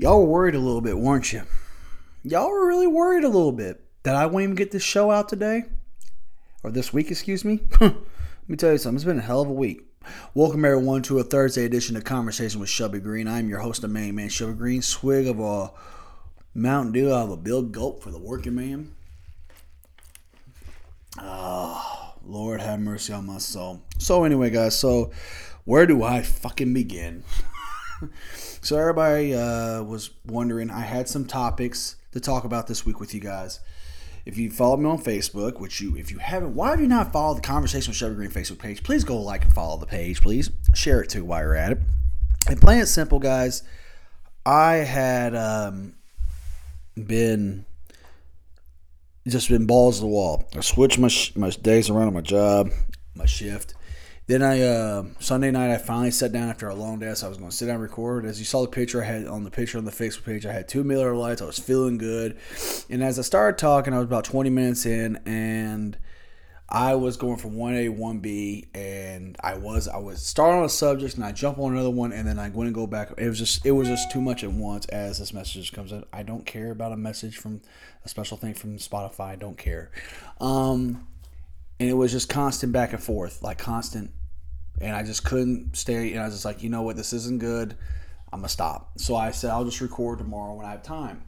Y'all were worried a little bit, weren't you? Y'all were really worried a little bit that I won't even get this show out today or this week, excuse me. Let me tell you something. It's been a hell of a week. Welcome everyone to a Thursday edition of Conversation with Shelby Green. I'm your host, the main man, Shelby Green. Swig of a Mountain Dew out of a Big Gulp for the working man. Oh, Lord have mercy on my soul. So anyway, guys, so where do I fucking begin? so everybody uh, was wondering. I had some topics to talk about this week with you guys. If you follow me on Facebook, which you, if you haven't, why have you not followed the Conversation with Shelby Green Facebook page? Please go like and follow the page, please. Share it too while you're at it. And plain and simple, guys, I had um, been just been balls to the wall. I switched my sh- my days around on my job, my shift. Then I uh, Sunday night I finally sat down after a long day. So I was going to sit down and record. As you saw the picture I had on the picture on the Facebook page, I had two Miller Lites. I was feeling good, and as I started talking, I was about 20 minutes in, and I was going from one A one B, and I was I was starting on a subject, and I jump on another one, and then I went and go back. It was just it was just too much at once. As this message comes in, I don't care about a message from a special thing from Spotify. I don't care, um, and it was just constant back and forth, like constant and I just couldn't stay. And I was just like, you know what, this isn't good. I'm gonna stop. So I said I'll just record tomorrow when I have time.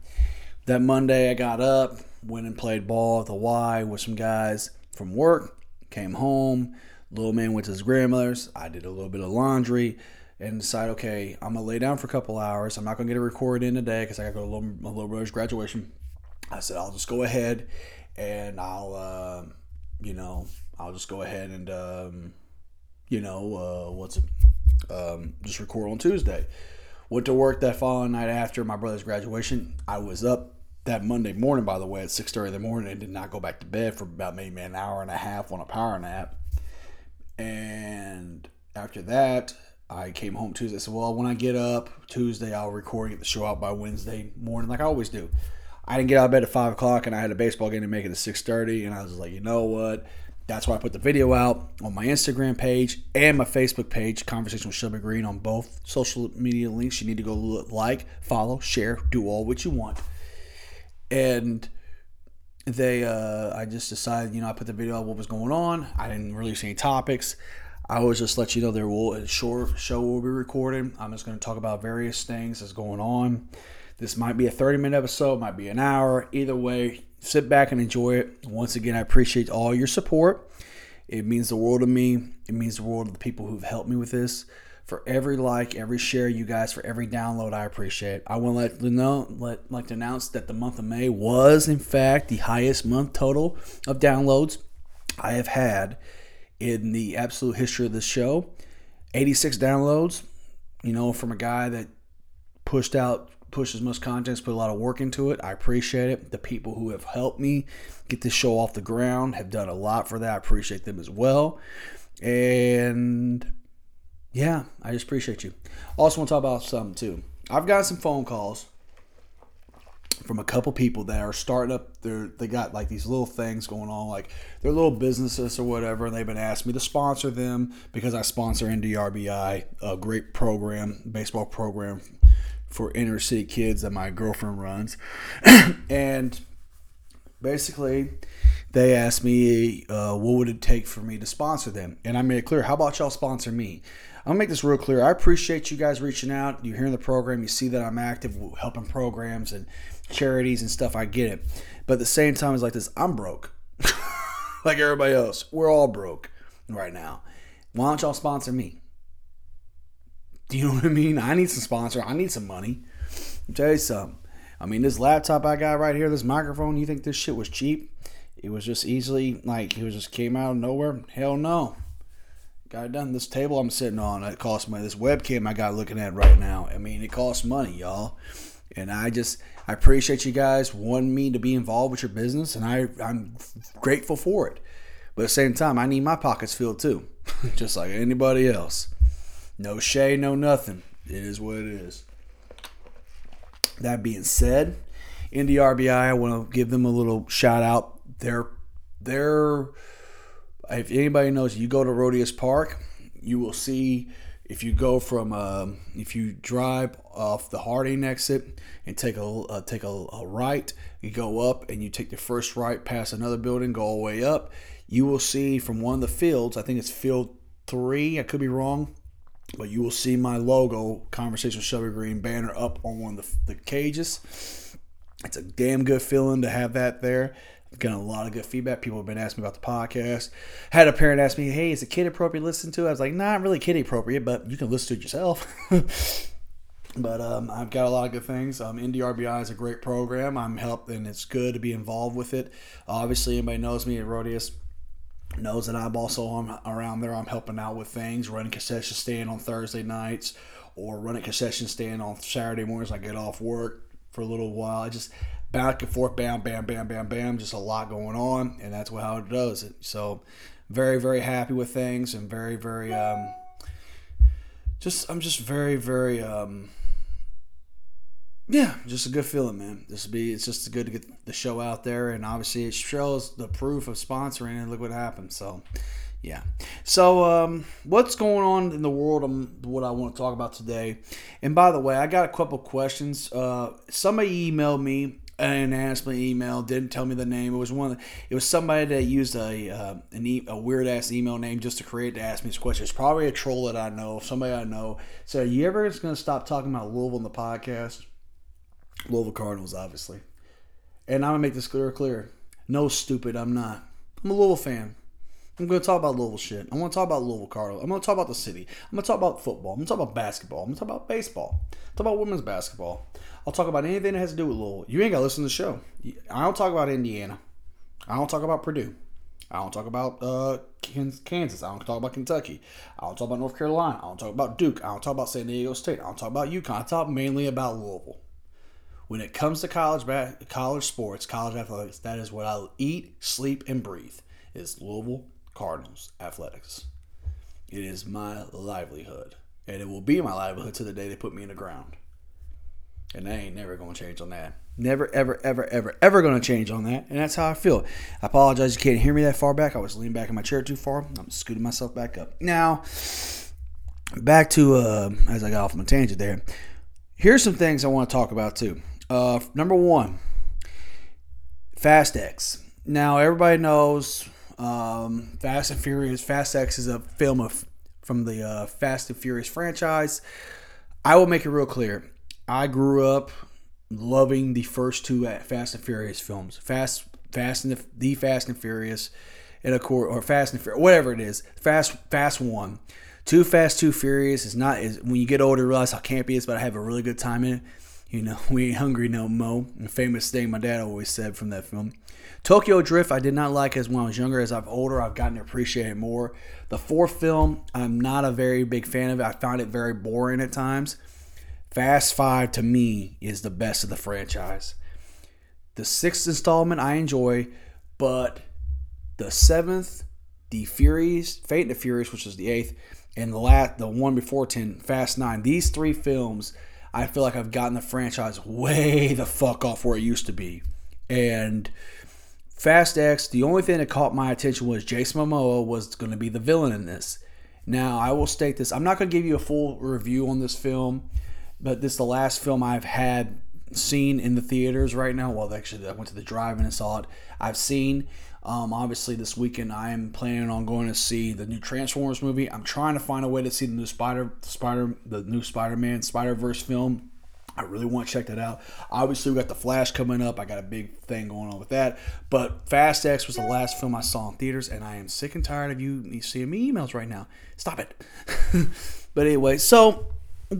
That Monday I got up, went and played ball at the Y with some guys from work. Came home. Little man went to his grandmother's. I did a little bit of laundry and decided, okay, I'm gonna lay down for a couple hours. I'm not gonna get a record in today because I gotta go to little, my little brother's graduation. I said I'll just go ahead and I'll, uh, you know, I'll just go ahead and um, you know, uh, what's it? Um, just record on Tuesday. Went to work that following night after my brother's graduation. I was up that Monday morning, by the way, at 6.30 in the morning and did not go back to bed for about maybe an hour and a half on a power nap. And after that, I came home Tuesday. I said, well, when I get up Tuesday, I'll record and get the show out by Wednesday morning like I always do. I didn't get out of bed at 5 o'clock and I had a baseball game to make it at 6.30 and I was like, you know what? That's why I put the video out on my Instagram page and my Facebook page, Conversation with Shelby Green, on both social media links. You need to go look, like, follow, share, do all what you want. And they, uh, I just decided, you know, I put the video out what was going on. I didn't release any topics. I was just let you know there will a short show will be recorded. I'm just going to talk about various things that's going on. This might be a 30 minute episode, might be an hour. Either way, sit back and enjoy it. Once again, I appreciate all your support. It means the world to me. It means the world to the people who've helped me with this. For every like, every share, you guys, for every download, I appreciate. I want to let you know, let like to announce that the month of May was, in fact, the highest month total of downloads I have had in the absolute history of this show. 86 downloads, you know, from a guy that pushed out push as much content, put a lot of work into it. I appreciate it. The people who have helped me get this show off the ground have done a lot for that. I appreciate them as well. And yeah, I just appreciate you. Also, want to talk about something too. I've got some phone calls from a couple people that are starting up their they got like these little things going on like their little businesses or whatever and they've been asking me to sponsor them because I sponsor Indy RBI a great program baseball program for inner city kids that my girlfriend runs. and basically, they asked me, uh, what would it take for me to sponsor them? And I made it clear, how about y'all sponsor me? I'm gonna make this real clear. I appreciate you guys reaching out. You hearing the program, you see that I'm active helping programs and charities and stuff. I get it. But at the same time, it's like this I'm broke. like everybody else. We're all broke right now. Why don't y'all sponsor me? Do you know what I mean? I need some sponsor. I need some money. I'll tell you something. I mean, this laptop I got right here, this microphone, you think this shit was cheap? It was just easily, like, it was just came out of nowhere? Hell no. Got it done. This table I'm sitting on, it cost money. This webcam I got looking at right now, I mean, it costs money, y'all. And I just, I appreciate you guys wanting me to be involved with your business, and I, I'm grateful for it. But at the same time, I need my pockets filled too, just like anybody else. No shade, no nothing. It is what it is. That being said, Indy RBI, I want to give them a little shout out. They're, they're, if anybody knows, you go to Rhodius Park, you will see if you go from um, if you drive off the Harding exit and take a uh, take a, a, right, you go up and you take the first right past another building, go all the way up. You will see from one of the fields. I think it's field three. I could be wrong, but you will see my logo, Conversation with Shelby Green banner up on one of the, the cages. It's a damn good feeling to have that there. I've gotten a lot of good feedback. People have been asking me about the podcast. Had a parent ask me, "Hey, is it kid appropriate to listen to?" I was like, "Not really kid appropriate, but you can listen to it yourself." but um, I've got a lot of good things. Um, RBI is a great program. I'm helped, and it's good to be involved with it. Obviously, anybody knows me at Rhodius knows that I'm also on, around there. I'm helping out with things, running concession stand on Thursday nights, or running concession stand on Saturday mornings. I get off work for a little while. I just back and forth, bam, bam, bam, bam, bam. Just a lot going on, and that's how it does it. So, very, very happy with things, and very, very, um, just I'm just very, very, um, yeah, just a good feeling, man. This be it's just good to get the show out there, and obviously it shows the proof of sponsoring, and look what happened. So, yeah. So, um, what's going on in the world? What I want to talk about today. And by the way, I got a couple questions. Uh, somebody emailed me and asked me email. Didn't tell me the name. It was one. It was somebody that used a uh, an e- a weird ass email name just to create to ask me this question. It's probably a troll that I know. Somebody I know. So, you ever going to stop talking about Louisville in the podcast? Louisville Cardinals, obviously. And I'm gonna make this clear, clear. No, stupid, I'm not. I'm a Louisville fan. I'm to talk about Louisville shit. I want to talk about Louisville Cardinals. I'm to talk about the city. I'm to talk about football. I'm to talk about basketball. I'm to talk about baseball. Talk about women's basketball. I'll talk about anything that has to do with Louisville. You ain't got to listen to the show. I don't talk about Indiana. I don't talk about Purdue. I don't talk about uh, Kansas. I don't talk about Kentucky. I don't talk about North Carolina. I don't talk about Duke. I don't talk about San Diego State. I don't talk about UConn. I talk mainly about Louisville. When it comes to college college sports, college athletics, that is what I eat, sleep, and breathe. Is Louisville Cardinals athletics. It is my livelihood, and it will be my livelihood to the day they put me in the ground. And they ain't never to change on that. Never, ever, ever, ever, ever to change on that. And that's how I feel. I apologize you can't hear me that far back. I was leaning back in my chair too far. I'm scooting myself back up. Now, back to uh, as I got off my tangent there. Here's some things I want to talk about too. Uh, number one, Fast X. Now everybody knows um, Fast and Furious. Fast X is a film of from the uh, Fast and Furious franchise. I will make it real clear. I grew up loving the first two Fast and Furious films. Fast, Fast and the, the Fast and Furious, and of course, or Fast and Furious, whatever it is. Fast, Fast One. Too Fast, Too Furious is not. Is when you get older, realize how campy it is, but I have a really good time in it. You know, we ain't hungry no mo. A famous thing my dad always said from that film. Tokyo Drift, I did not like as when I was younger. As I've older, I've gotten to appreciate it more. The fourth film, I'm not a very big fan of it. I found it very boring at times. Fast Five to me is the best of the franchise. The sixth installment I enjoy, but the seventh, the Furies, Fate and the Furious, which is the eighth, and the last, the one before ten, Fast Nine. These three films I feel like I've gotten the franchise way the fuck off where it used to be. And Fast X, the only thing that caught my attention was Jason Momoa was going to be the villain in this. Now, I will state this. I'm not going to give you a full review on this film, but this is the last film I've had seen in the theaters right now. Well, actually, I went to the drive-in and saw it. I've seen. Um, obviously, this weekend I am planning on going to see the new Transformers movie. I'm trying to find a way to see the new Spider, Spider, the new Spider-Man Spider Verse film. I really want to check that out. Obviously, we got the Flash coming up. I got a big thing going on with that. But Fast X was the last film I saw in theaters, and I am sick and tired of you seeing me emails right now. Stop it. but anyway, so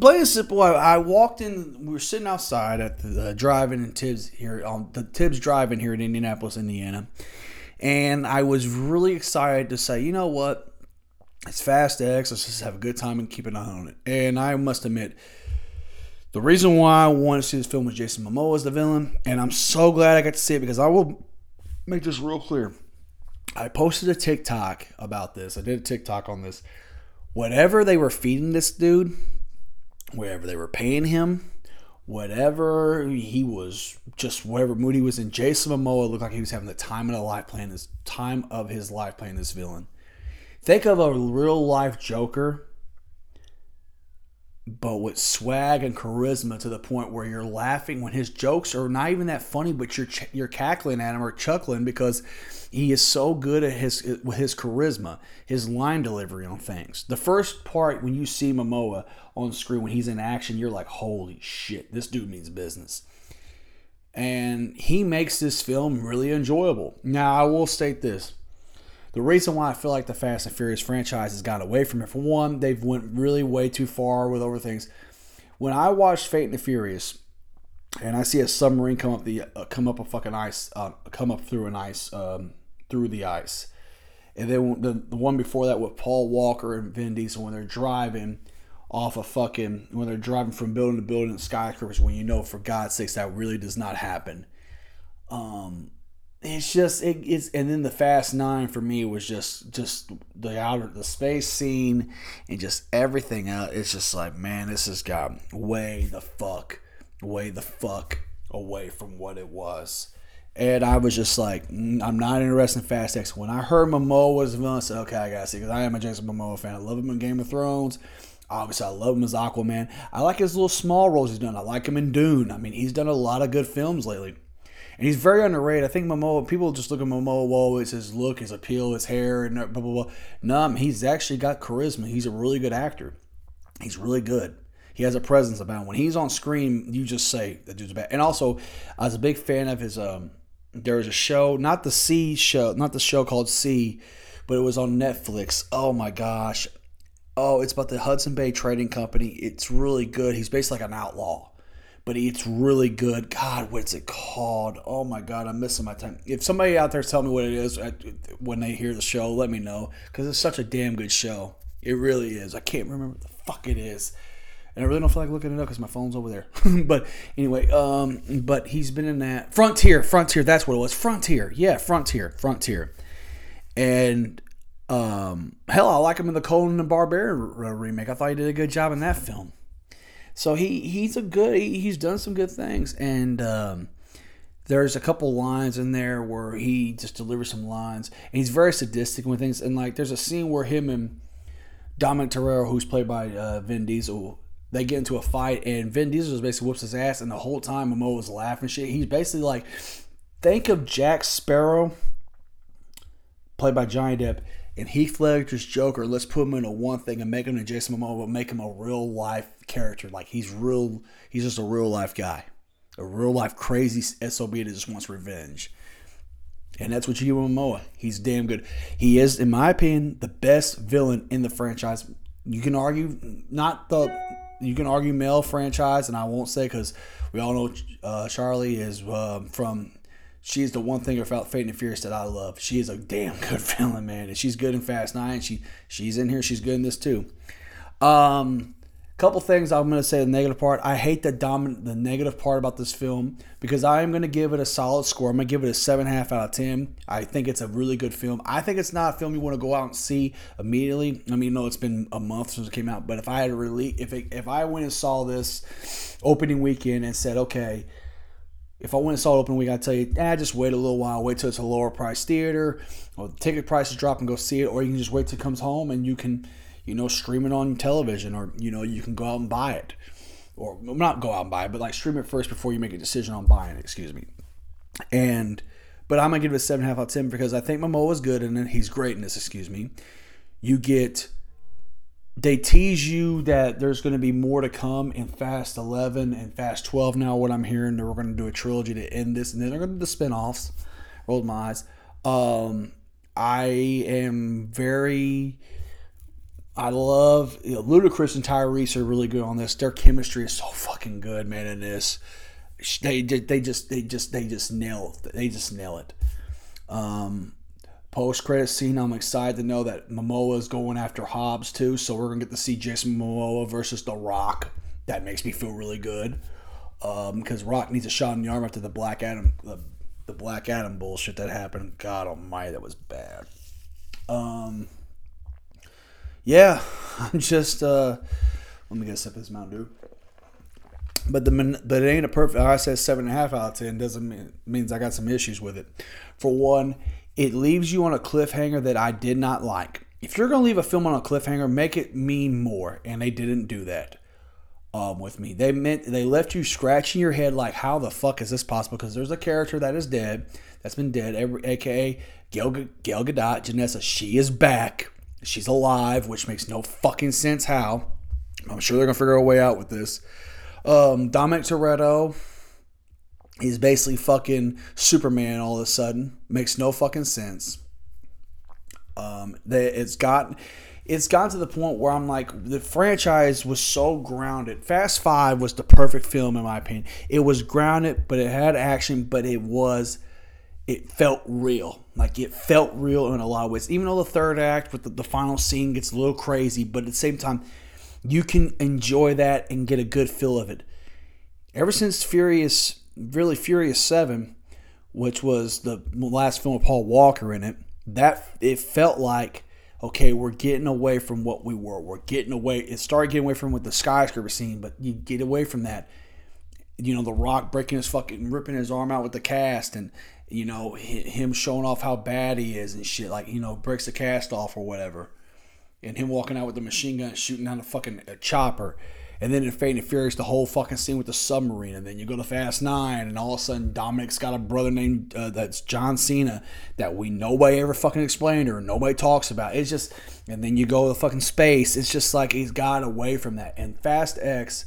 plain and simple, I, I, walked in. We were sitting outside at the uh, drive-in in Tibbs here on the Tibbs Drive-in here in Indianapolis, Indiana, and I was really excited to say, you know what, it's Fast X. Let's just have a good time and keep an eye on it. And I must admit, the reason why I wanted to see this film was Jason Momoa as the villain, and I'm so glad I got to see it because I will make this real clear. I posted a TikTok about this. I did a TikTok on this. Whatever they were feeding this dude, whatever they were paying him, whatever he was, just whatever mood he was in. Jason Momoa looked like he was having the time of his life playing this time of his life playing this villain. Think of a real life Joker but with swag and charisma to the point where you're laughing when his jokes are not even that funny, but you're you're cackling at him or chuckling because he is so good at his with his charisma, his line delivery on things. The first part when you see Momoa on screen when he's in action, you're like, "Holy shit, this dude means business." And he makes this film really enjoyable. Now, I will state this the reason why I feel like the Fast and Furious franchise has gotten away from it, for one, they've went really way too far with over things. When I watched Fate and the Furious, and I see a submarine come up the uh, come up a fucking ice, uh, come up through an ice, um, through the ice, and then the, the one before that with Paul Walker and Vin Diesel when they're driving off a fucking when they're driving from building to building in skyscrapers when you know for God's sakes that really does not happen. Um, it's just it is and then the fast nine for me was just just the outer the space scene and just everything else it's just like man this has got way the fuck way the fuck away from what it was and I was just like, I'm not interested in Fast X. When I heard Momoa was villain, I said, okay, I gotta see, because I am a Jason Momoa fan. I love him in Game of Thrones. Obviously, I love him as Aquaman. I like his little small roles he's done. I like him in Dune. I mean, he's done a lot of good films lately and he's very underrated. I think Momoa, people just look at Momoa, whoa, it's his look, his appeal, his hair, and blah, blah, blah. No, he's actually got charisma. He's a really good actor. He's really good. He has a presence about him. When he's on screen, you just say, the dude's bad. And also, I was a big fan of his, um, there was a show, not the See show, not the show called See, but it was on Netflix. Oh my gosh. Oh, it's about the Hudson Bay Trading Company. It's really good. He's basically like an outlaw but it's really good. God, what's it called? Oh my God, I'm missing my time. If somebody out there tell me what it is uh, when they hear the show, let me know because it's such a damn good show. It really is. I can't remember what the fuck it is. And I really don't feel like looking it up because my phone's over there. but anyway, um, but he's been in that Frontier. Frontier, that's what it was. Frontier, yeah, Frontier, Frontier. And um, hell, I like him in the Conan the Barbarian remake. I thought he did a good job in that film. So he he's a good he, he's done some good things, and um, there's a couple lines in there where he just delivers some lines, and he's very sadistic with things. And like there's a scene where him and Dominic Toretto, who's played by uh, Vin Diesel, they get into a fight, and Vin Diesel just basically whoops his ass, and the whole time Momoa was laughing shit. He's basically like, think of Jack Sparrow, played by Johnny Depp and Heath Ledger's Joker, let's put him into one thing and make him a Jason Momoa, but make him a real life character. Like he's real, he's just a real life guy, a real life crazy sob that just wants revenge. And that's what you give Momoa. He's damn good. He is, in my opinion, the best villain in the franchise. You can argue not the, you can argue male franchise, and I won't say because we all know uh, Charlize uh, from she's the one thing about Fate and Furious that I love. She is a damn good villain, man, and she's good in Fast Nine. She she's in here. She's good in this too. Um, couple things I'm going to say the negative part. I hate the dominant the negative part about this film because I am going to give it a solid score. I'm going to give it a seven and a half out of ten. I think it's a really good film. I think it's not a film you want to go out and see immediately. I mean, no, it's been a month since it came out, but if I had to release, if it, if I went and saw this opening weekend and said, okay if I went and saw it open week, I'd tell you, ah, just wait a little while, wait till it's a lower price theater, or the ticket prices drop and go see it, or you can just wait till it comes home and you can, you know, stream it on television, or you know, you can go out and buy it, or not go out and buy it, but like stream it first before you make a decision on buying it. Excuse me. And, but I'm gonna give it a seven and a half out of ten because I think Momoa is good and he's great in this. Excuse me. You get they tease you that there's going to be more to come in Fast 11 and Fast 12 now. What I'm hearing, are going to do a trilogy to end this, and then they're going to do the spin-offs. Rolled my eyes. Um, I am very. I love you know, Ludacris and Tyrese are really good on this. Their chemistry is so fucking good, man. In this, they they just they just they just nail it. They just nail it. Um, post credit scene. I'm excited to know that Momoa is going after Hobbs too, so we're gonna get to see Jason Momoa versus The Rock. That makes me feel really good because um, Rock needs a shot in the arm after the Black Adam the, the Black Adam bullshit that happened. God Almighty, that was bad. Um, yeah, I'm just uh, let me get a sip of this Mountain Dew. But the but it ain't a perfect. I said seven and a half out of ten doesn't mean means I got some issues with it. For one, it leaves you on a cliffhanger that I did not like. If you're to leave a film on a cliffhanger, make it mean more, and they didn't do that. um, with me. They meant they left you scratching your head like, how the fuck is this possible? Because there's a character that is dead, that's been dead, aka Gail, Gail Gadot, Janessa. She is back. She's alive, which makes no fucking sense how. I'm sure they're gonna figure a way out with this. Um, Dominic Toretto is basically fucking Superman all of a sudden. Makes no fucking sense. Um, they, it's got it's gotten to the point where I'm like, the franchise was so grounded. Fast Five was the perfect film in my opinion. It was grounded, but it had action, but it was, it felt real. Like it felt real in a lot of ways. Even though the third act with the, the final scene gets a little crazy, but at the same time, you can enjoy that and get a good feel of it. Ever since Furious, really Furious Seven, which was the last film with Paul Walker in it, that it felt like okay, we're getting away from what we were. We're getting away. It started getting away from with the skyscraper scene, but you get away from that. You know, The Rock breaking his fucking, ripping his arm out with the cast, and you know him showing off how bad he is and shit. Like you know, breaks the cast off or whatever, and him walking out with the machine gun shooting down a fucking a chopper. And then in Fate and Furious, the whole fucking scene with the submarine. And then you go to Fast Nine, and all of a sudden Dominic's got a brother named uh, that's John Cena that we nobody ever fucking explained or nobody talks about. It's just, and then you go to fucking space. It's just like he's got away from that. And Fast X,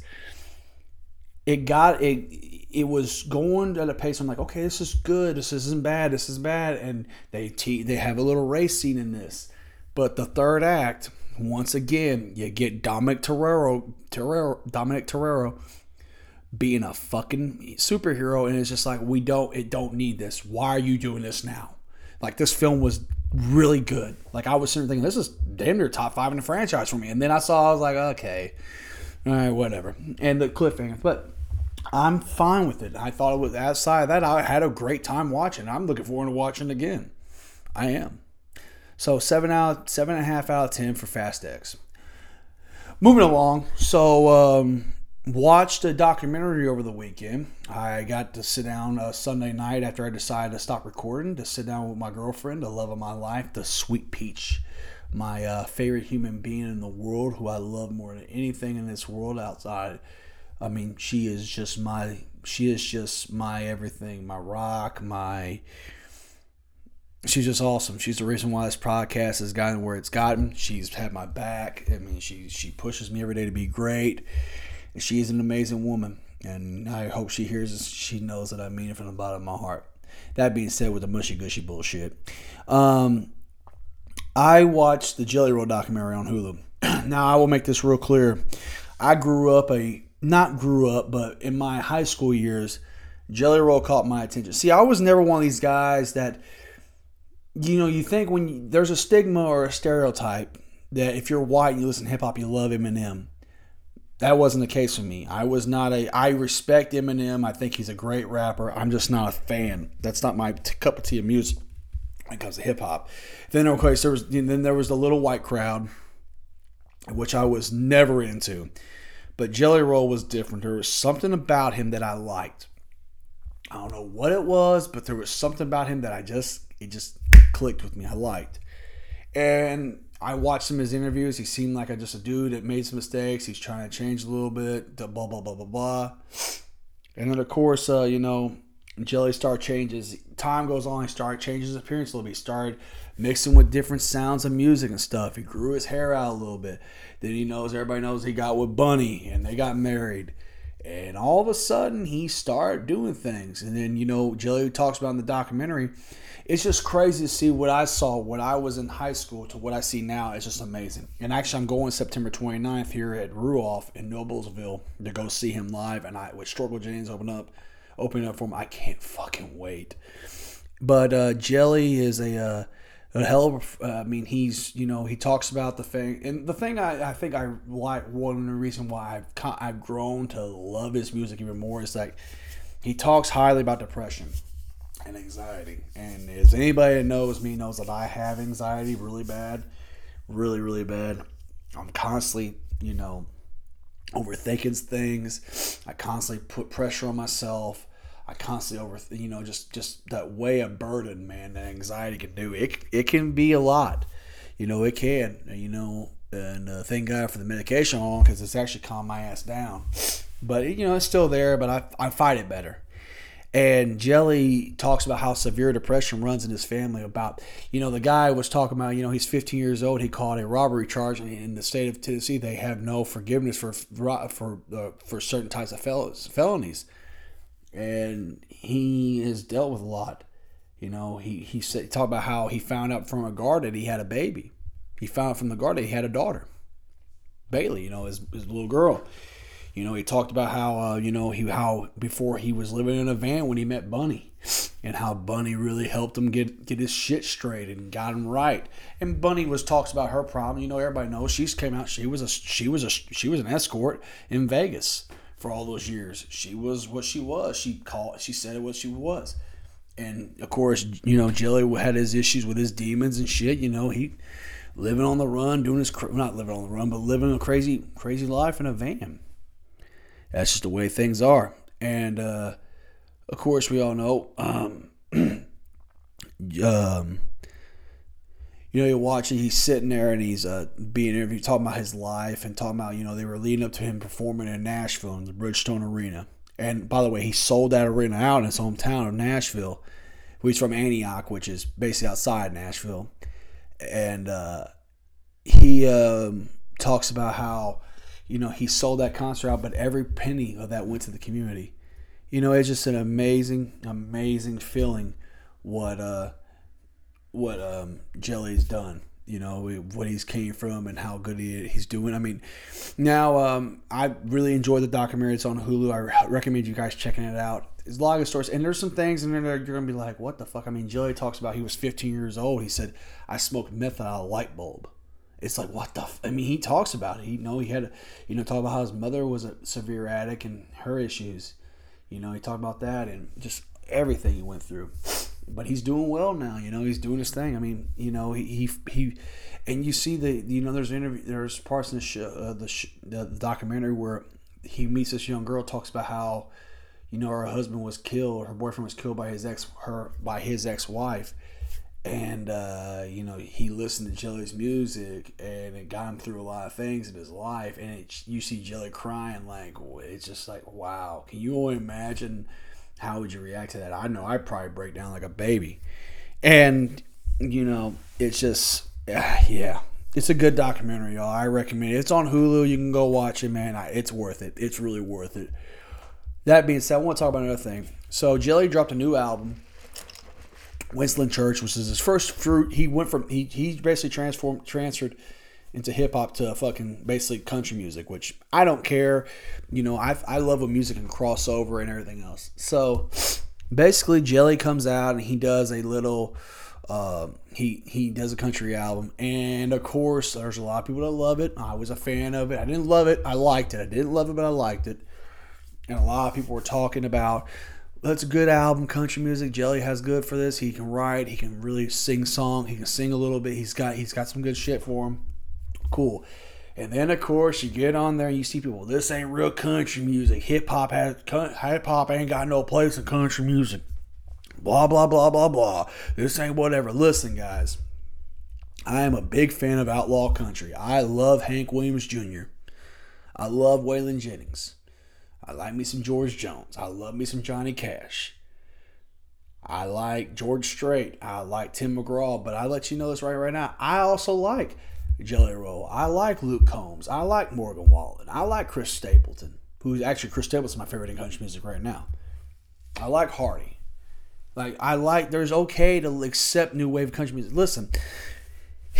it got it. It was going at a pace. I'm like, okay, this is good. This isn't bad. This is bad. And they te- they have a little race scene in this, but the third act once again, you get Dominic Toretto, Toretto, Dominic Toretto being a fucking superhero, and it's just like we don't, it don't need this. Why are you doing this now? Like this film was really good. Like I was sitting thinking, this is damn near top five in the franchise for me. And then I saw, I was like, okay, all right, whatever. And the cliffhanger, but I'm fine with it. I thought it was outside of that. I had a great time watching. I'm looking forward to watching again. I am. So seven out, seven and a half out of ten for Fast X. Moving along, so um, watched a documentary over the weekend. I got to sit down a Sunday night after I decided to stop recording to sit down with my girlfriend, the love of my life, the sweet peach, my uh, favorite human being in the world, who I love more than anything in this world outside. I mean, she is just my, she is just my everything, my rock, my she's just awesome. She's the reason why this podcast has gotten where it's gotten. She's had my back. I mean, she she pushes me every day to be great. And she's an amazing woman, and I hope she hears this. She knows that I mean it from the bottom of my heart. That being said, with the mushy gushy bullshit, um, I watched the Jelly Roll documentary on Hulu. now I will make this real clear. I grew up a not grew up, but in my high school years, Jelly Roll caught my attention. See, I was never one of these guys that you know, you think when you, there's a stigma or a stereotype that if you're white and you listen to hip hop, you love Eminem. That wasn't the case for me. I was not a. I respect Eminem. I think he's a great rapper. I'm just not a fan. That's not my t- cup of tea of music when it comes to hip hop. Then of course there was then there was the little white crowd, which I was never into. But Jelly Roll was different. There was something about him that I liked. I don't know what it was, but there was something about him that I just it just clicked with me. I liked. And I watched some of his interviews. He seemed like a, just a dude that made some mistakes. He's trying to change a little bit. Blah blah blah blah blah. And then of course, uh, you know, Jelly Star changes. Time goes on. He started changing his appearance a little bit. He started mixing with different sounds of music and stuff. He grew his hair out a little bit. Then he knows everybody knows he got with Bunny and they got married. And all of a sudden, he started doing things. And then, you know, Jelly talks about in the documentary it's just crazy to see what I saw when I was in high school to what I see now. It's just amazing. And actually, I'm going September 29th here at Ruoff in Noblesville to go see him live. And I with Struggle Jennings open up, opening up for him, I can't fucking wait. But uh, Jelly is a uh, hell uh, I mean, he's you know he talks about the thing, and the thing I, I think I like one of the reason why I've I've grown to love his music even more is like he talks highly about depression and anxiety. And as anybody that knows me knows that I have anxiety really bad, really, really bad. I'm constantly, you know, overthinking things. I constantly put pressure on myself. I constantly over, you know, just just that way of burden, man. That anxiety can do it. It can be a lot, you know. It can, you know. and uh, thank God for the medication on because it's actually calmed my ass down. But you know, it's still there, but I I fight it better. And Jelly talks about how severe depression runs in his family. About you know, the guy was talking about you know he's 15 years old. He caught a robbery charge in the state of Tennessee. They have no forgiveness for for uh, for certain types of felonies, and he has dealt with a lot. You know, he he said talked about how he found out from a guard that he had a baby. He found out from the guard that he had a daughter, Bailey. You know, his his little girl. You know, he talked about how uh, you know he how before he was living in a van when he met Bunny, and how Bunny really helped him get get his shit straight and got him right. And Bunny was talks about her problem. You know, everybody knows she's came out. She was a she was a she was an escort in Vegas for all those years. She was what she was. She called. She said what she was. And of course, you know, Jelly had his issues with his demons and shit. You know, he living on the run, doing his not living on the run, but living a crazy crazy life in a van that's just the way things are. And uh, of course, we all know, um, um, you know, you're watching, he's sitting there and he's uh, being interviewed, talking about his life and talking about, you know, they were leading up to him performing in Nashville in the Bridgestone Arena. And by the way, he sold that arena out in his hometown of Nashville. He's from Antioch, which is basically outside Nashville. And uh, he um, talks about how you know, he sold that concert out, but every penny of that went to the community. You know, it's just an amazing, amazing feeling what uh what um Jelly's done. You know what he's came from and how good he, he's doing. I mean, now um, I really enjoy the documentary. It's on Hulu. I recommend you guys checking it out. A lot of stories, and there's some things in there that you're gonna be like, "What the fuck?" I mean, Jelly talks about he was 15 years old. He said, "I smoked meth out of a light bulb." it's like what the f-? I mean he talks about it he you know he had you know talk about how his mother was a severe addict and her issues you know he talked about that and just everything he went through but he's doing well now you know he's doing his thing I mean you know he he, he and you see the you know there's interview there's parts in the show, uh, the, sh- the the documentary where he meets this young girl talks about how you know her husband was killed her boyfriend was killed by his ex her by his ex-wife and uh, you know he listened to Jelly's music, and it got him through a lot of things in his life. And it, you see Jelly crying, like it's just like wow. Can you only imagine how would you react to that? I know I'd probably break down like a baby, and you know it's just uh, yeah. It's a good documentary, y'all. I recommend it. It's on Hulu. You can go watch it, man. It's worth it. It's really worth it. That being said, I want to talk about another thing. So Jelly dropped a new album Whitsitt Church, which is his first fruit. He went from he he basically transformed transferred into hip hop to fucking basically country music, which I don't care. You know, I I love when music and crossover and everything else. So basically, Jelly comes out and he does a little. Uh, he he does a country album, and of course, there's a lot of people that love it. I was a fan of it. I didn't love it. I liked it. I didn't love it, but I liked it. And a lot of people were talking about that's a good album, country music. Jelly has good for this. He can write. He can really sing song. He can sing a little bit. He's got he's got some good shit for him. Cool. And then of course you get on there and you see people. This ain't real country music. Hip hop has hip hop ain't got no place in country music. Blah blah blah blah blah. This ain't whatever. Listen, guys. I am a big fan of outlaw country. I love Hank Williams Jr. I love Waylon Jennings. I like me some George Jones. I love me some Johnny Cash. I like George Strait. I like Tim McGraw. But I let you know this right right now. I also like Jelly Roll. I like Luke Combs. I like Morgan Wallen. I like Chris Stapleton, who's actually Chris Stapleton's my favorite in country music right now. I like Hardy. Like I like. There's okay to accept new wave country music. Listen,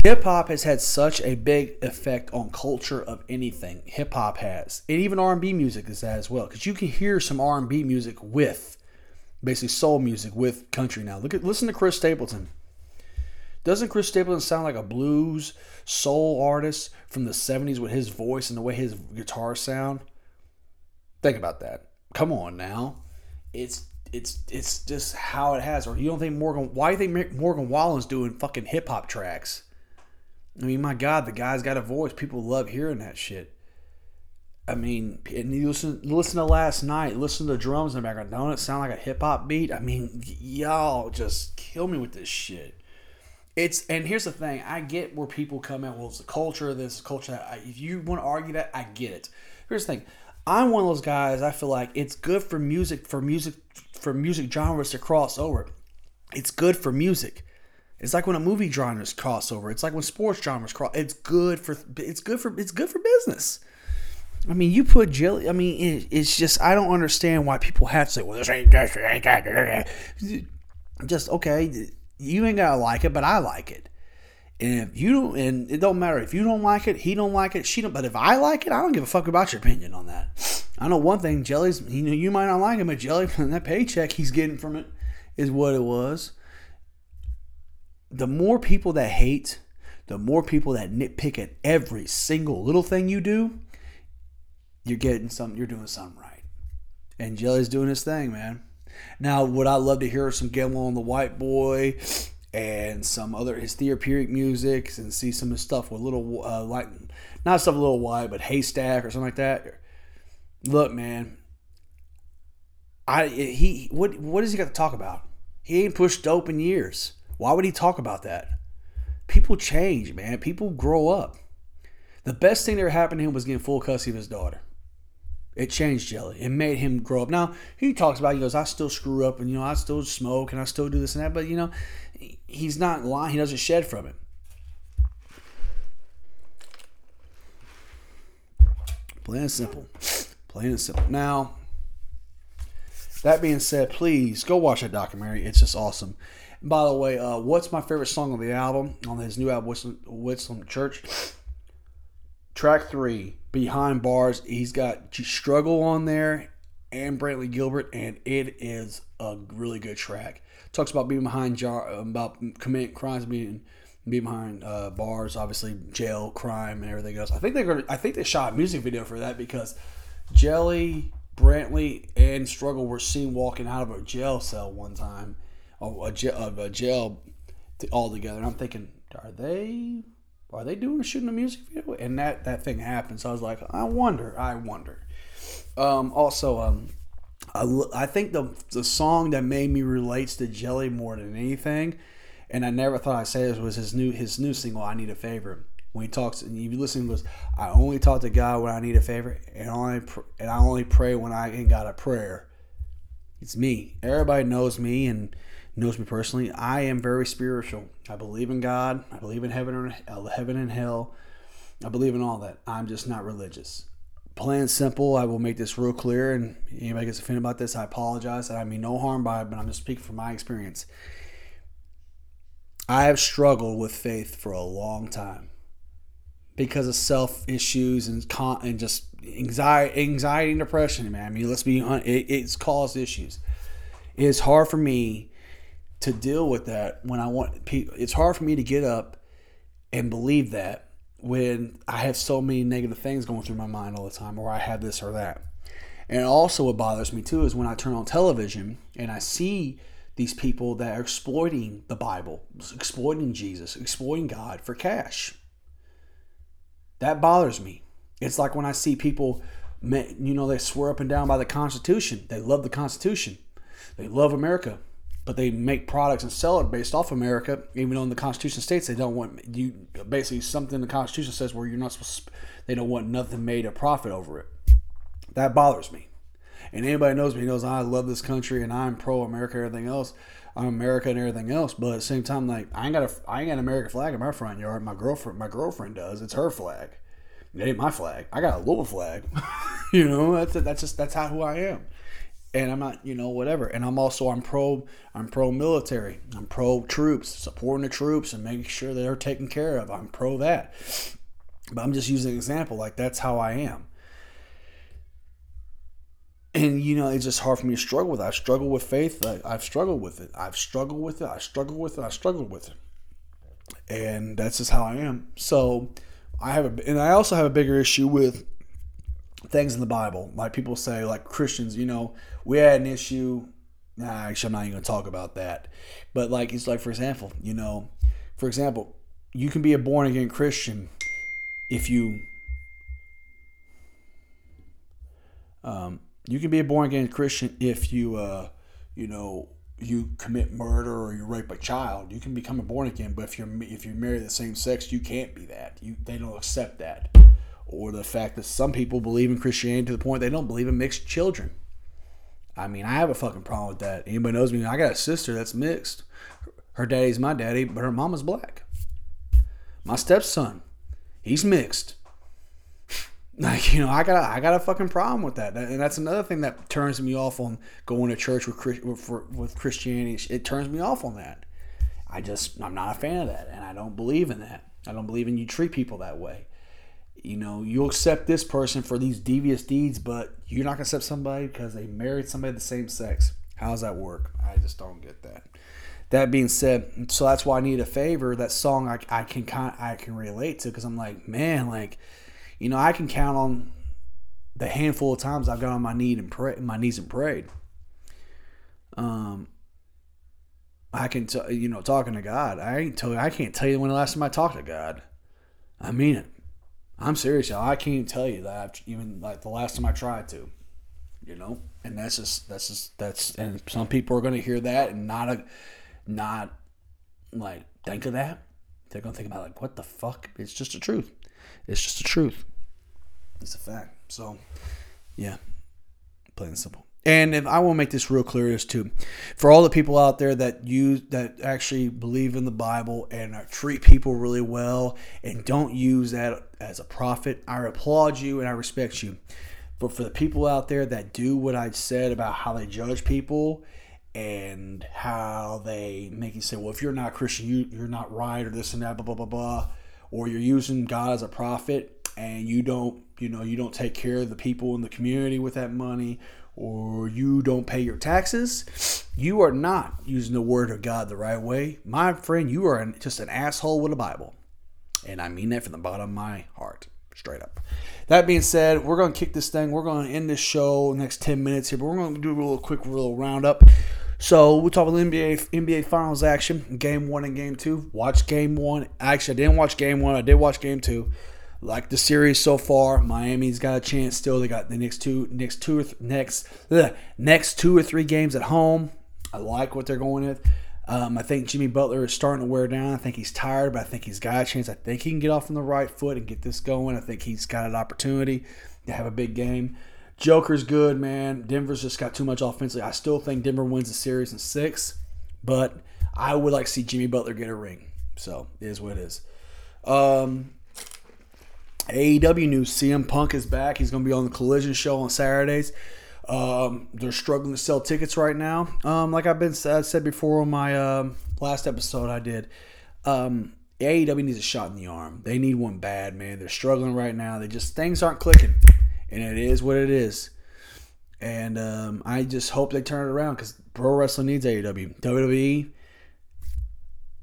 Hip hop has had such a big effect on culture of anything. Hip hop has, and even R and B music is that as well. Because you can hear some R and B music with, basically soul music with country now. Look at listen to Chris Stapleton. Doesn't Chris Stapleton sound like a blues soul artist from the '70s with his voice and the way his guitar sound? Think about that. Come on now, it's it's it's just how it has. Or you don't think Morgan? Why do you think Morgan Wallen's doing fucking hip hop tracks? I mean, my God, the guy's got a voice. People love hearing that shit. I mean, and you listen listen to last night, listen to the drums in the background. Don't it sound like a hip hop beat? I mean, y'all just kill me with this shit. It's and here's the thing. I get where people come in. Well, it's the culture. This culture. That. I, if you want to argue that, I get it. Here's the thing. I'm one of those guys. I feel like it's good for music for music for music genres to cross over. It's good for music. It's like when a movie genres cross over. It's like when sports genres cross. It's good for. It's good for. It's good for business. I mean, you put jelly. I mean, it, it's just I don't understand why people have to say, "Well, this ain't this ain't that." Just okay, you ain't gotta like it, but I like it. And if you don't, and it don't matter if you don't like it, he don't like it, she don't. But if I like it, I don't give a fuck about your opinion on that. I know one thing: Jelly's. You know, you might not like him, but Jelly, that paycheck he's getting from it is what it was. The more people that hate, the more people that nitpick at every single little thing you do, you're getting something. You're doing something right. And Jelly's doing his thing, man. Now, would I love to hear some Get on the White Boy? and some other his therapeutic music and see some of his stuff with little uh, like not stuff a Lil Wyte but Haystak or something like that? Look man i he what what does he got to talk about? He ain't pushed dope in years. Why would he talk about that? People change man. People grow up. The best thing that ever happened to him was getting full custody of his daughter it changed Jelly. It made him grow up. Now he talks about he goes, I still screw up and you know I still smoke and I still do this and that, but you know he's not lying. He doesn't shed from it. Plain and simple. Plain and simple. Now, that being said, please go watch that documentary. It's just awesome. By the way, uh, what's my favorite song on the album, on his new album, Whitsitt Church? Track three, Behind Bars. He's got Struggle on there and Brantley Gilbert, and it is a really good track talks about being behind jar about committing crimes, being being behind uh, bars, obviously jail, crime, and everything else. I think they're gonna. I think they shot a music video for that because Jelly, Brantley, and Struggle were seen walking out of a jail cell one time, a, jail, a jail all together. And I'm thinking, are they? Are they doing shooting a music video? And that that thing happened. So I was like, I wonder. I wonder. Um, also, um, I, I think the the song that made me relate to Jelly more than anything, and I never thought I'd say this was his new his new single "I Need a Favor." When he talks, and you listen, goes, "I only talk to God when I need a favor, and only and I only pray when I ain't got a prayer." It's me. Everybody knows me and knows me personally. I am very spiritual. I believe in God. I believe in heaven uh, heaven and hell. I believe in all that. I'm just not religious plain and simple, I will make this real clear. And anybody gets offended about this, I apologize. I mean no harm by it, but I'm just speaking from my experience. I have struggled with faith for a long time because of self issues and con- and just anxiety, anxiety and depression. Man, I mean, let's be it, it's caused issues. It's hard for me to deal with that when I want. people. It's hard for me to get up and believe that when I have so many negative things going through my mind all the time, or I have this or that. And also, what bothers me too is when I turn on television and I see these people that are exploiting the Bible, exploiting Jesus, exploiting God for cash. That bothers me. It's like when I see people, you know, they swear up and down by the Constitution. They love the Constitution. They love America but they make products and sell it based off America, even though in the Constitution states they don't want you basically something the Constitution says where you're not supposed to, they don't want nothing made a profit over it. That bothers me. And anybody knows me knows I love this country and I'm pro America and everything else. I'm America and everything else, but at the same time, like I ain't got a I ain't got an American flag in my front yard. My girlfriend my girlfriend does. It's her flag. It ain't my flag. I got a little flag. you know, that's that's just that's how who I am and I'm not, you know, whatever. And I'm also I'm pro I'm pro military. I'm pro troops, supporting the troops and making sure they're taken care of. I'm pro that. But I'm just using an example, like that's how I am. And you know, it's just hard for me to struggle with. It. I struggle with faith. I, I've struggled with it. I've struggled with it. I struggle with it. I struggled with it. And that's just how I am. So I have a, and I also have a bigger issue with things in the Bible. Like people say, like Christians, you know, we had an issue. Nah, actually, I'm not even going to talk about that. But like, it's like, for example, you know, for example, you can be a born again Christian if you, um, you can be a born again Christian if you, uh, you know, you commit murder or you rape a child, you can become a born again. But if you're if you marry the same sex, you can't be that. You they don't accept that, or the fact that some people believe in Christianity to the point they don't believe in mixed children. I mean, I have a fucking problem with that. Anybody knows me? I got a sister that's mixed. Her daddy's my daddy, but her mama's black. My stepson, he's mixed. Like you know, I got a, I got a fucking problem with that, and that's another thing that turns me off on going to church with with, with Christianity. It turns me off on that. I just I'm not a fan of that, and I don't believe in that. I don't believe in you treat people that way. You know, you accept this person for these devious deeds, but you're not gonna accept somebody because they married somebody of the same sex. How does that work? I just don't get that. That being said, so that's why I need a favor. That song I, I can kind I can relate to because I'm like, man, like you know, I can count on the handful of times I've got on my knee and pray, my knees and prayed. Um, I can, t- you know, talking to God. I ain't tell. I can't tell you when the last time I talked to God. I mean it. I'm serious, y'all. I can't tell you that. I've, even like the last time I tried to, you know. And that's just that's just that's and some people are to hear that and not a not like think of that. They're to think about like what the fuck. It's just the truth. It's just the truth. It's a fact. So, yeah, plain and simple. And if I want to make this real clear as too, for all the people out there that use that actually believe in the Bible and treat people really well and don't use that as a profit, I applaud you and I respect you. But for the people out there that do what I said about how they judge people and how they make you say, well, if you're not Christian, you, you're not right or this and that, blah, blah, blah, blah or you're using God as a profit and you don't, you know, you don't take care of the people in the community with that money or you don't pay your taxes, you are not using the word of God the right way. My friend, you are just an asshole with a Bible. And I mean that from the bottom of my heart, straight up. That being said, we're going to kick this thing. We're going to end this show next 10 minutes here, but we're going to do a little quick little roundup. So we'll talk about NBA NBA Finals action, Game One and Game Two. Watch Game One. Actually, I didn't watch Game One. I did watch Game Two. Like the series so far, Miami's got a chance still. They got the next two, next two, or next, ugh, next two or three games at home. I like what they're going with. Um, I think Jimmy Butler is starting to wear down. I think he's tired, but I think he's got a chance. I think he can get off on the right foot and get this going. I think he's got an opportunity to have a big game. Joker's good, man. Denver's just got too much offensively. I still think Denver wins the series in six, but I would like to see Jimmy Butler get a ring. So it is what it is. Um, AEW news: CM Punk is back. He's going to be on the Collision show on Saturdays. Um, they're struggling to sell tickets right now. Um, like I've been I said before on my uh, last episode I did. Um, AEW needs a shot in the arm. They need one bad, man. They're struggling right now. They just things aren't clicking and it is what it is. And um, I just hope they turn it around because pro wrestling needs AEW. WWE.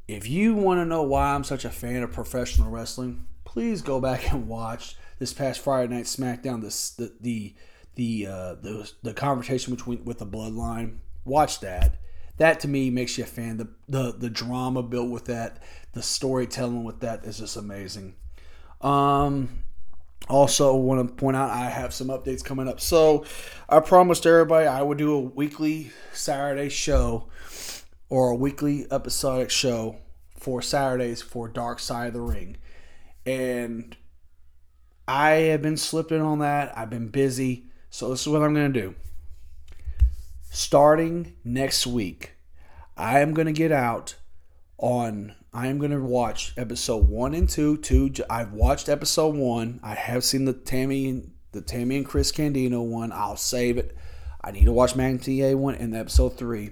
If you want to know why I'm such a fan of professional wrestling, please go back and watch this past Friday night SmackDown. This the the the uh, the, the conversation between with the Bloodline. Watch that. That to me makes you a fan. The the the drama built with that, the storytelling with that is just amazing. Um, also, want to point out I have some updates coming up. So, I promised everybody I would do a weekly Saturday show or a weekly episodic show for Saturdays for Dark Side of the Ring. And I have been slipping on that. I've been busy. So, this is what I'm going to do. Starting next week, I am going to get out on I am gonna watch episode one and two. Two, I've watched episode one. I have seen the Tammy and the Tammy and Chris Candido one. I'll save it. I need to watch Magna one and episode three.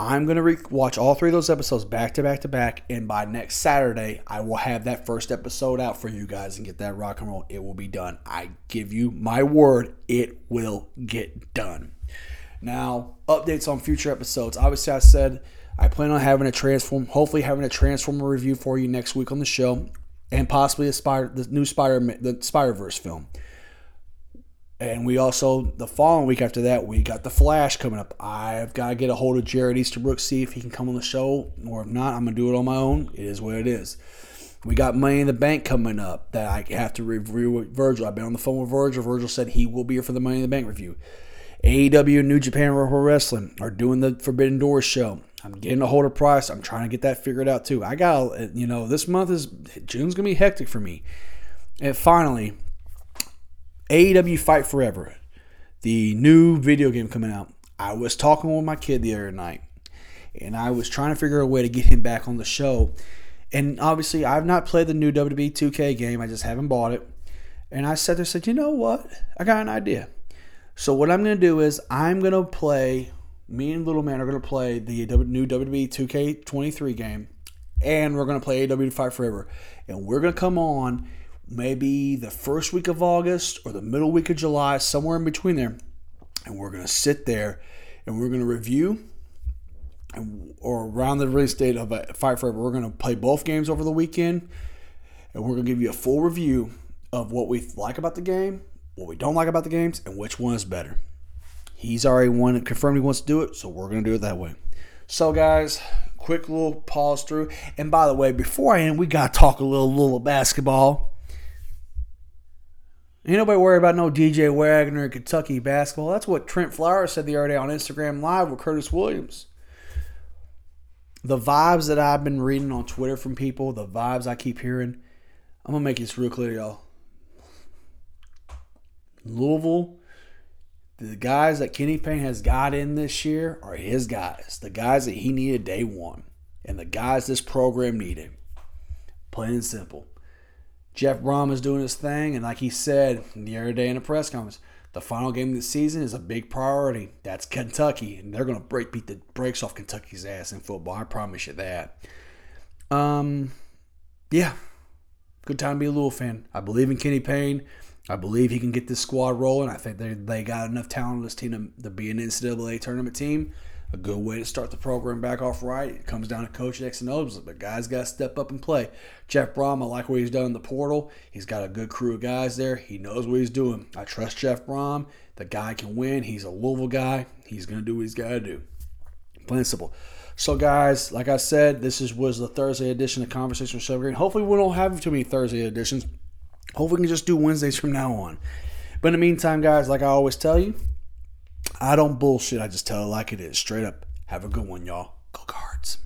I'm gonna re- watch all three of those episodes back to back to back, and by next Saturday, I will have that first episode out for you guys and get that rock and roll. It will be done. I give you my word, it will get done. Now, updates on future episodes. Obviously, I said I plan on having a transform, hopefully having a transformer review for you next week on the show, and possibly a spider, the new Spider, the Spider Verse film. And we also the following week after that we got the Flash coming up. I've got to get a hold of Jared Easterbrook see if he can come on the show, or if not, I'm gonna do it on my own. It is what it is. We got Money in the Bank coming up that I have to review with Virgil. I've been on the phone with Virgil. Virgil said he will be here for the Money in the Bank review. AEW and New Japan Pro Wrestling are doing the Forbidden Doors show. I'm getting a hold of price. I'm trying to get that figured out too. I got, you know, this month is June's gonna be hectic for me. And finally, AEW Fight Forever, the new video game coming out. I was talking with my kid the other night, and I was trying to figure a way to get him back on the show. And obviously, I've not played the new WWE 2K game. I just haven't bought it. And I said there, said, you know what? I got an idea. So what I'm going to do is I'm going to play. Me and Little Man are going to play the new WWE 2K23 game, and we're going to play AEW Fight Forever. And we're going to come on maybe the first week of August or the middle week of July, somewhere in between there. And we're going to sit there and we're going to review And, or around the release date of Fight Forever. We're going to play both games over the weekend, and we're going to give you a full review of what we like about the game, what we don't like about the games, and which one is better. He's already one confirmed he wants to do it, so we're going to do it that way. So, guys, quick little pause through. And by the way, before I end, we got to talk a little little basketball. Ain't nobody worried about no DJ Wagner Kentucky basketball. That's what Trent Flowers said the other day on Instagram Live with Curtis Williams the vibes that I've been reading on Twitter from people, the vibes I keep hearing, I'm gonna make this real clear, y'all. Louisville, the guys that Kenny Payne has got in this year are his guys, the guys that he needed day one, and the guys this program needed. Plain and simple. Jeff Brohm is doing his thing, and like he said the other day in a press conference, the final game of the season is a big priority. That's Kentucky, and they're going to break beat the brakes off Kentucky's ass in football. I promise you that. Um, yeah, good time to be a Louisville fan. I believe in Kenny Payne. I believe he can get this squad rolling. I think they they got enough talent on this team to, to be an NCAA tournament team a good way to start the program back off right. It comes down to coach X and O's, but guys got to step up and play. Jeff Brohm, I like what he's done in the portal. He's got a good crew of guys there. He knows what he's doing. I trust Jeff Brohm. The guy can win. He's a Louisville guy. He's going to do what he's got to do. Plain simple. So, guys, like I said, this is was the Thursday edition of Conversation with Chef Green. Hopefully, we don't have too many Thursday editions. Hopefully, we can just do Wednesdays from now on. But in the meantime, guys, like I always tell you, I don't bullshit. I just tell it like it is. Straight up. Have a good one, y'all. Go cards.